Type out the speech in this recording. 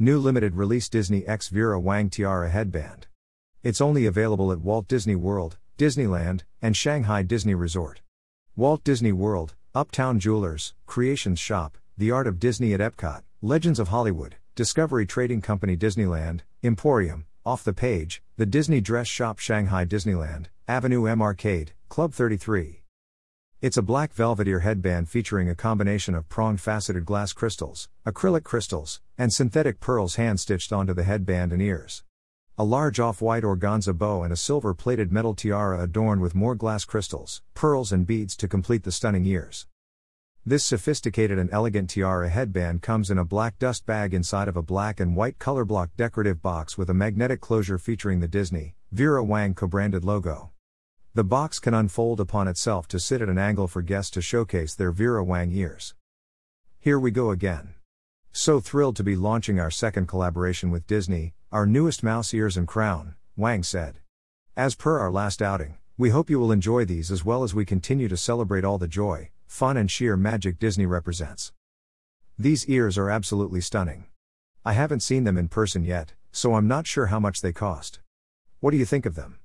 New limited release Disney X Vera Wang Tiara Headband. It's only available at Walt Disney World, Disneyland, and Shanghai Disney Resort. Walt Disney World, Uptown Jewelers, Creations Shop, The Art of Disney at Epcot, Legends of Hollywood, Discovery Trading Company Disneyland, Emporium, Off the Page, The Disney Dress Shop Shanghai Disneyland, Avenue M Arcade, Club 33. It's a black velvet ear headband featuring a combination of pronged faceted glass crystals, acrylic crystals, and synthetic pearls hand stitched onto the headband and ears. A large off white organza bow and a silver plated metal tiara adorned with more glass crystals, pearls, and beads to complete the stunning ears. This sophisticated and elegant tiara headband comes in a black dust bag inside of a black and white color block decorative box with a magnetic closure featuring the Disney, Vera Wang co branded logo. The box can unfold upon itself to sit at an angle for guests to showcase their Vera Wang ears. Here we go again. So thrilled to be launching our second collaboration with Disney, our newest mouse ears and crown, Wang said. As per our last outing, we hope you will enjoy these as well as we continue to celebrate all the joy, fun, and sheer magic Disney represents. These ears are absolutely stunning. I haven't seen them in person yet, so I'm not sure how much they cost. What do you think of them?